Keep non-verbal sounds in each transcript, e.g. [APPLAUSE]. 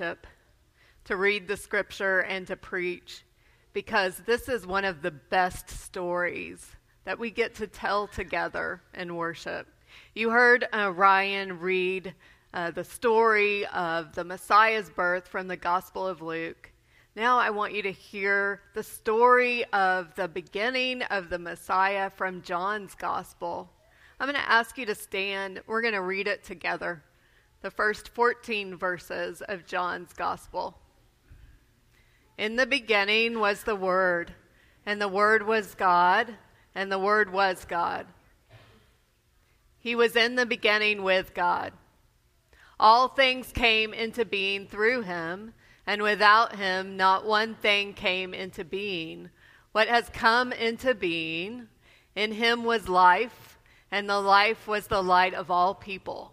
worship, to read the scripture, and to preach because this is one of the best stories that we get to tell together in worship. You heard uh, Ryan read uh, the story of the Messiah's birth from the Gospel of Luke. Now I want you to hear the story of the beginning of the Messiah from John's Gospel. I'm going to ask you to stand. We're going to read it together. The first 14 verses of John's Gospel. In the beginning was the Word, and the Word was God, and the Word was God. He was in the beginning with God. All things came into being through him, and without him, not one thing came into being. What has come into being, in him was life, and the life was the light of all people.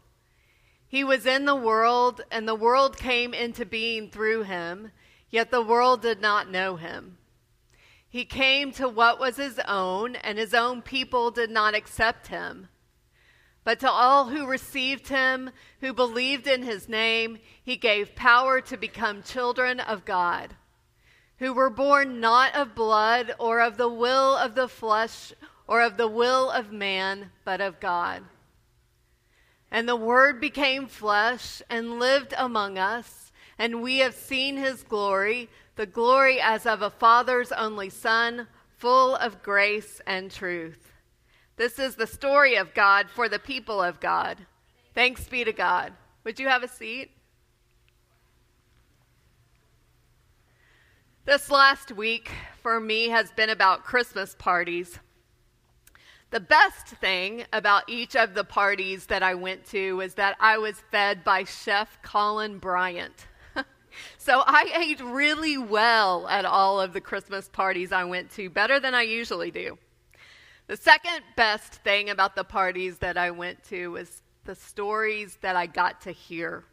He was in the world, and the world came into being through him, yet the world did not know him. He came to what was his own, and his own people did not accept him. But to all who received him, who believed in his name, he gave power to become children of God, who were born not of blood or of the will of the flesh or of the will of man, but of God. And the Word became flesh and lived among us, and we have seen his glory, the glory as of a Father's only Son, full of grace and truth. This is the story of God for the people of God. Thanks be to God. Would you have a seat? This last week for me has been about Christmas parties. The best thing about each of the parties that I went to was that I was fed by Chef Colin Bryant. [LAUGHS] so I ate really well at all of the Christmas parties I went to, better than I usually do. The second best thing about the parties that I went to was the stories that I got to hear.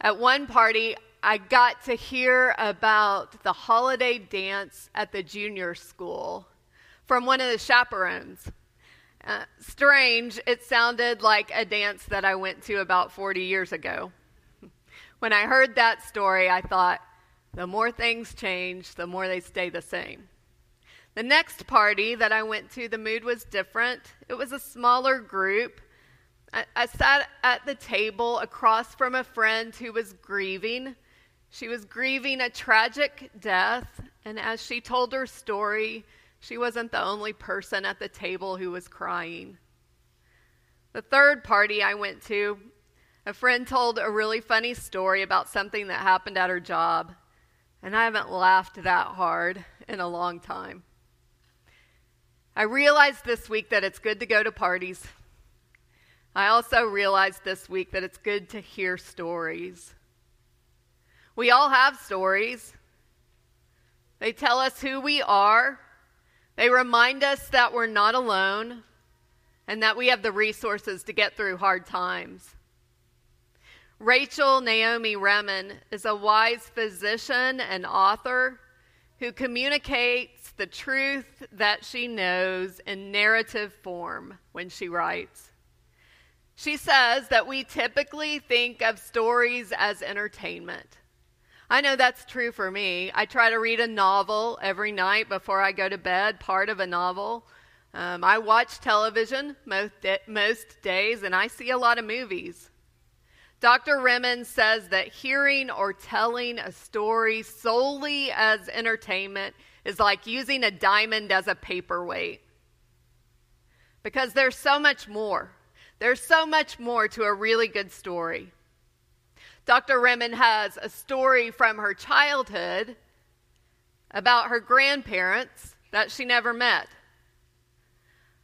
At one party, I got to hear about the holiday dance at the junior school from one of the chaperones. Uh, strange, it sounded like a dance that I went to about 40 years ago. When I heard that story, I thought, the more things change, the more they stay the same. The next party that I went to, the mood was different. It was a smaller group. I, I, sat at the table across from a friend who was grieving. She was grieving a tragic death, and as she told her story, she wasn't the only person at the table who was crying. The third party I went to, a friend told a really funny story about something that happened at her job, and I haven't laughed that hard in a long time. I realized this week that it's good to go to parties. I also realized this week that it's good to hear stories. We all have stories. They tell us who we are, they remind us that we're not alone, and that we have the resources to get through hard times. Rachel Naomi Remen is a wise physician and author who communicates the truth that she knows in narrative form when she writes. She says that we typically think of stories as entertainment. I know that's true for me. I try to read a novel every night before I go to bed, part of a novel. Um, I watch television most, most days, and I see a lot of movies. Dr. Remen says that hearing or telling a story solely as entertainment is like using a diamond as a paperweight. Because there's so much more. There's so much more to a really good story. Dr. Remen has a story from her childhood about her grandparents that she never met.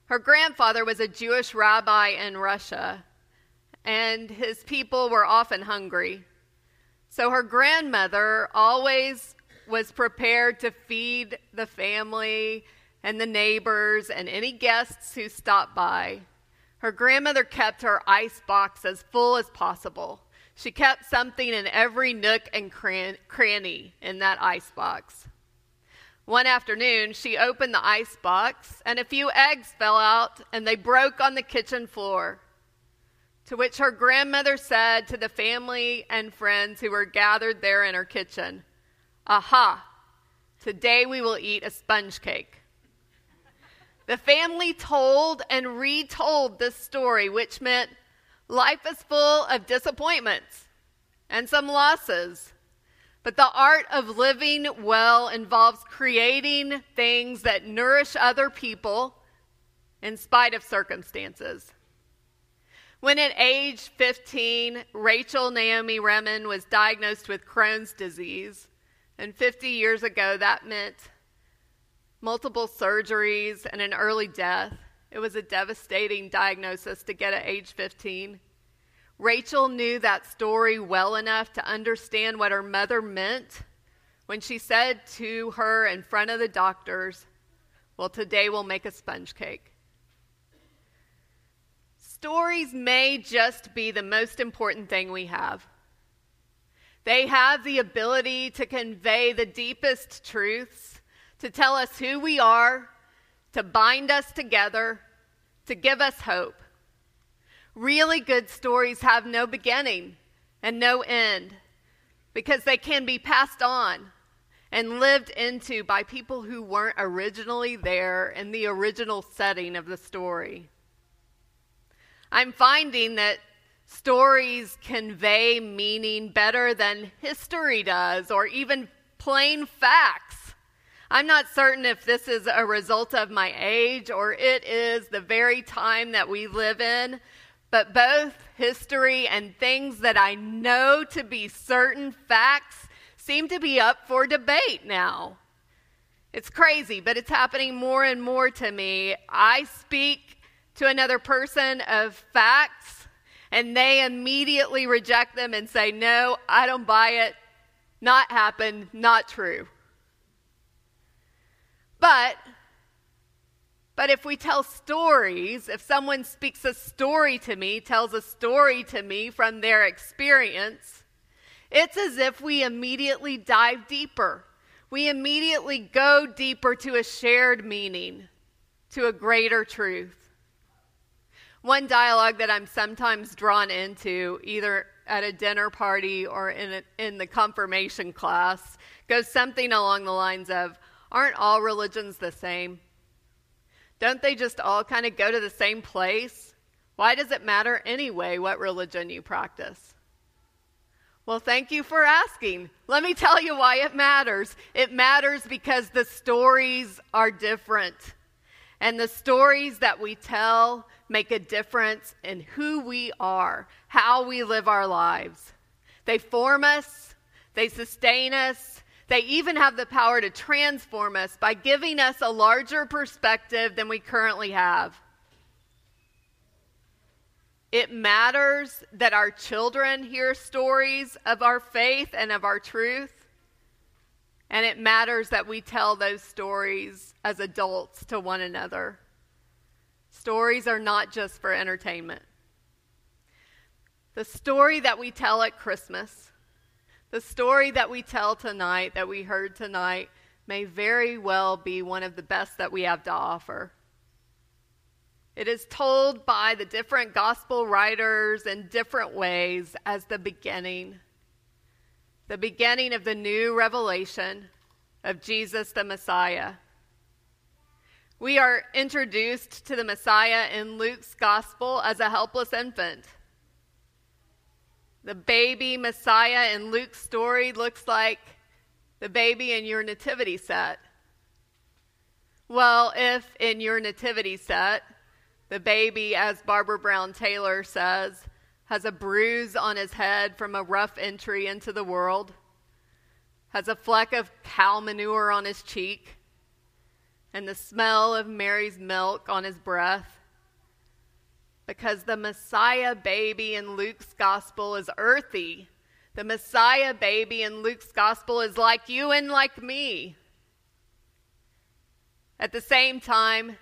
Her grandfather was a Jewish rabbi in Russia and his people were often hungry. So her grandmother always was prepared to feed the family and the neighbors and any guests who stopped by. Her grandmother kept her ice box as full as possible. She kept something in every nook and cran- cranny in that ice box. One afternoon, she opened the ice box, and a few eggs fell out and they broke on the kitchen floor. To which her grandmother said to the family and friends who were gathered there in her kitchen, Aha, today we will eat a sponge cake. The family told and retold this story, which meant life is full of disappointments and some losses but the art of living well involves creating things that nourish other people in spite of circumstances. When at age 15, Rachel Naomi Remen was diagnosed with Crohn's disease, and 50 years ago that meant multiple surgeries and an early death. It was a devastating diagnosis to get at age 15. Rachel knew that story well enough to understand what her mother meant when she said to her in front of the doctors, Well, today we'll make a sponge cake. Stories may just be the most important thing we have. They have the ability to convey the deepest truths, to tell us who we are, to bind us together, to give us hope. Really good stories have no beginning and no end because they can be passed on and lived into by people who weren't originally there in the original setting of the story. I'm finding that stories convey meaning better than history does or even plain facts. I'm not certain if this is a result of my age or it is the very time that we live in, but both history and things that I know to be certain facts seem to be up for debate now. It's crazy, but it's happening more and more to me. I speak to another person of facts, and they immediately reject them and say, No, I don't buy it. Not happened, not true. But but if we tell stories, if someone speaks a story to me, tells a story to me from their experience, it's as if we immediately dive deeper. We immediately go deeper to a shared meaning, to a greater truth. One dialogue that I'm sometimes drawn into, either at a dinner party or in, a, in the confirmation class, goes something along the lines of Aren't all religions the same? Don't they just all kind of go to the same place? Why does it matter anyway what religion you practice? Well, thank you for asking. Let me tell you why it matters. It matters because the stories are different. And the stories that we tell make a difference in who we are, how we live our lives. They form us, they sustain us, they even have the power to transform us by giving us a larger perspective than we currently have. It matters that our children hear stories of our faith and of our truth. And it matters that we tell those stories as adults to one another. Stories are not just for entertainment. The story that we tell at Christmas the story that we tell tonight, that we heard tonight, may very well be one of the best that we have to offer. It is told by the different gospel writers in different ways as the beginning, the beginning of the new revelation of Jesus the Messiah. We are introduced to the Messiah in Luke's gospel as a helpless infant. The baby Messiah in Luke's story looks like the baby in your nativity set. Well, if in your nativity set, the baby, as Barbara Brown Taylor says, has a bruise on his head from a rough entry into the world, has a fleck of cow manure on his cheek, and the smell of Mary's milk on his breath, because the Messiah baby in Luke's gospel is earthy. The Messiah baby in Luke's gospel is like you and like me. At the same time,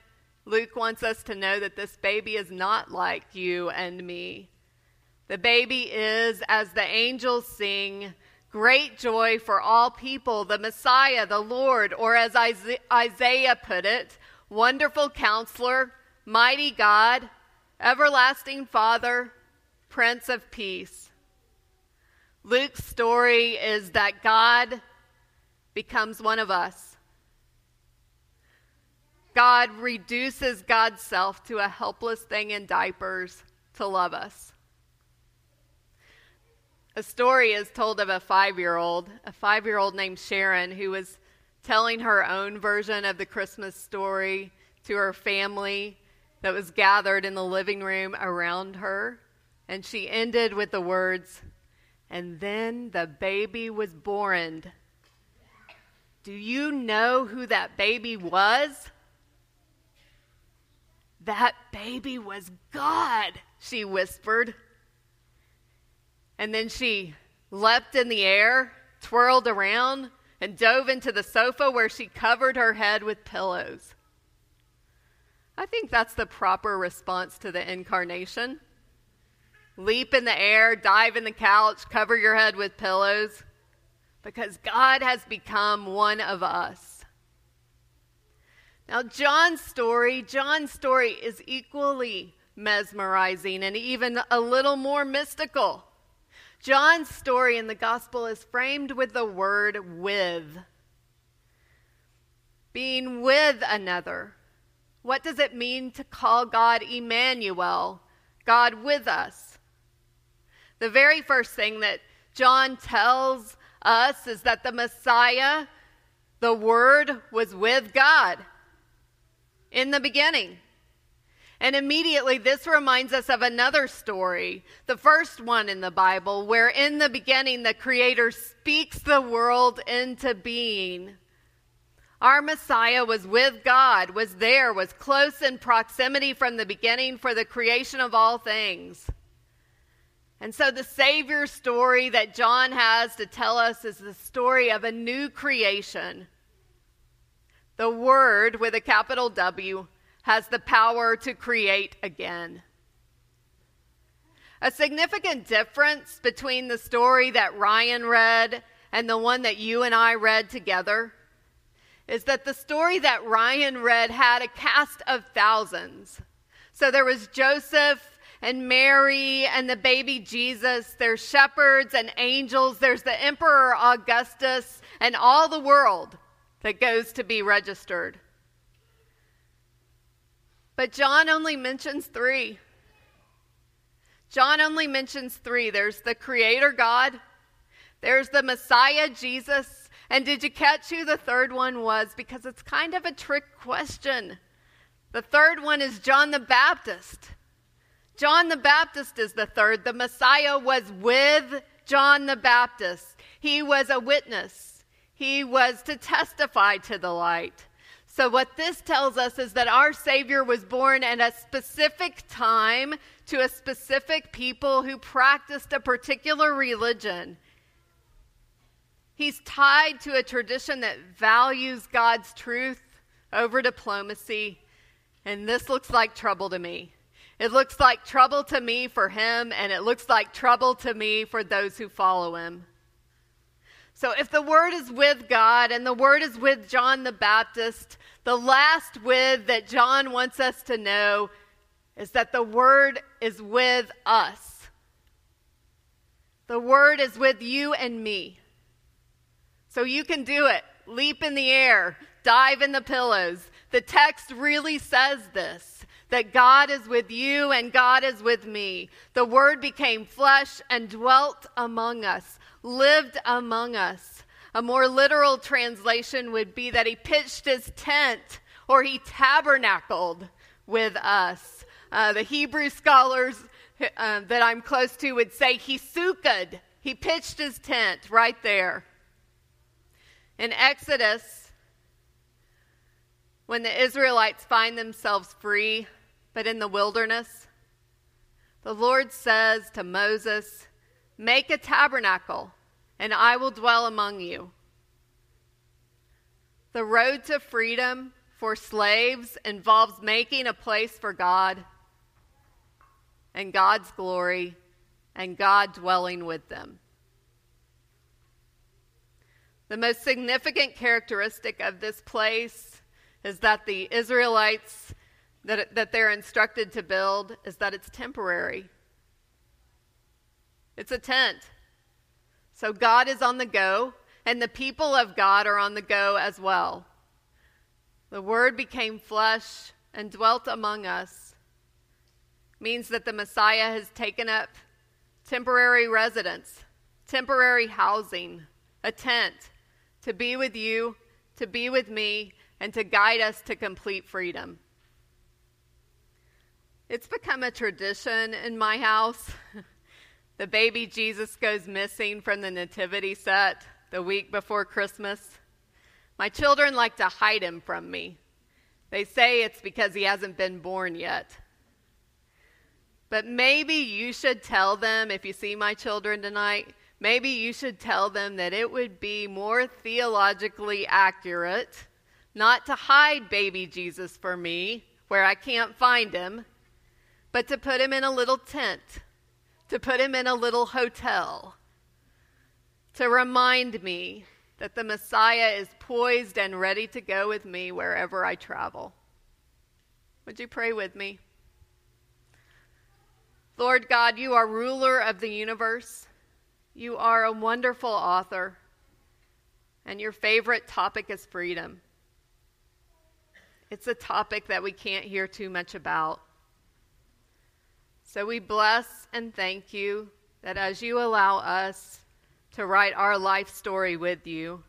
Luke wants us to know that this baby is not like you and me. The baby is, as the angels sing, great joy for all people, the Messiah, the Lord, or as Isaiah put it, wonderful counselor, mighty God, everlasting Father, Prince of Peace. Luke's story is that God becomes one of us. God reduces God's self to a helpless thing in diapers to love us. A story is told of a five year old, a five year old named Sharon, who was telling her own version of the Christmas story to her family that was gathered in the living room around her. And she ended with the words, and then the baby was born. Do you know who that baby was? That baby was God, she whispered. And then she leapt in the air, twirled around, and dove into the sofa where she covered her head with pillows. I think that's the proper response to the incarnation. Leap in the air, dive in the couch, cover your head with pillows, because God has become one of us. Now, John's story, John's story is equally mesmerizing and even a little more mystical. John's story in the gospel is framed with the word with. Being with another. What does it mean to call God Emmanuel, God with us? The very first thing that John tells us is that the Messiah, the Word, was with God in the beginning. And immediately, this reminds us of another story, the first one in the Bible, where in the beginning the Creator speaks the world into being. Our Messiah was with God, was there, was close in proximity from the beginning for the creation of all things. And so, the Savior story that John has to tell us is the story of a new creation. The Word, with a capital W, has the power to create again. A significant difference between the story that Ryan read and the one that you and I read together is that the story that Ryan read had a cast of thousands. So there was Joseph and Mary and the baby Jesus, there's shepherds and angels, there's the Emperor Augustus, and all the world that goes to be registered. But John only mentions three. John only mentions three there's the Creator God, there's the Messiah Jesus, and did you catch who the third one was? Because it's kind of a trick question. The third one is John the Baptist. John the Baptist is the third. The Messiah was with John the Baptist. He was a witness, he was to testify to the light. So, what this tells us is that our Savior was born at a specific time to a specific people who practiced a particular religion. He's tied to a tradition that values God's truth over diplomacy, and this looks like trouble to me. It looks like trouble to me for him, and it looks like trouble to me for those who follow him. So, if the word is with God and the word is with John the Baptist, the last with that John wants us to know is that the word is with us. The word is with you and me. So you can do it. Leap in the air, dive in the pillows. The text really says this that God is with you and God is with me. The word became flesh and dwelt among us lived among us. A more literal translation would be that he pitched his tent or he tabernacled with us. Uh, the Hebrew scholars uh, that I'm close to would say he sukkahd. He pitched his tent right there. In Exodus, when the Israelites find themselves free, but in the wilderness, the Lord says to Moses, Make a tabernacle, and I will dwell among you. The road to freedom for slaves involves making a place for God and God's glory and God dwelling with them. The most significant characteristic of this place is that the Israelites that, that they're instructed to build is that it's temporary. It's a tent. So God is on the go, and the people of God are on the go as well. The Word became flesh and dwelt among us. Means that the Messiah has taken up temporary residence, temporary housing, a tent to be with you, to be with me, and to guide us to complete freedom. It's become a tradition in my house. [LAUGHS] the baby Jesus goes missing from the nativity set the week before Christmas. My children like to hide him from me. They say it's because he hasn't been born yet. But maybe you should tell them, if you see my children tonight, maybe you should tell them that it would be more theologically accurate not to hide baby Jesus for me where I can't find him, but to put him in a little tent, to put him in a little hotel, to remind me that the Messiah is poised and ready to go with me wherever I travel. Would you pray with me? Lord God, you are ruler of the universe. You are a wonderful author, and your favorite topic is freedom. It's a topic that we can't hear too much about. So we bless and thank you that as you allow us to write our life story with you,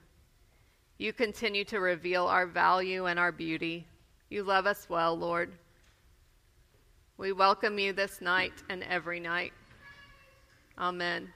you continue to reveal our value and our beauty. You love us well, Lord. We welcome you this night and every night. Amen.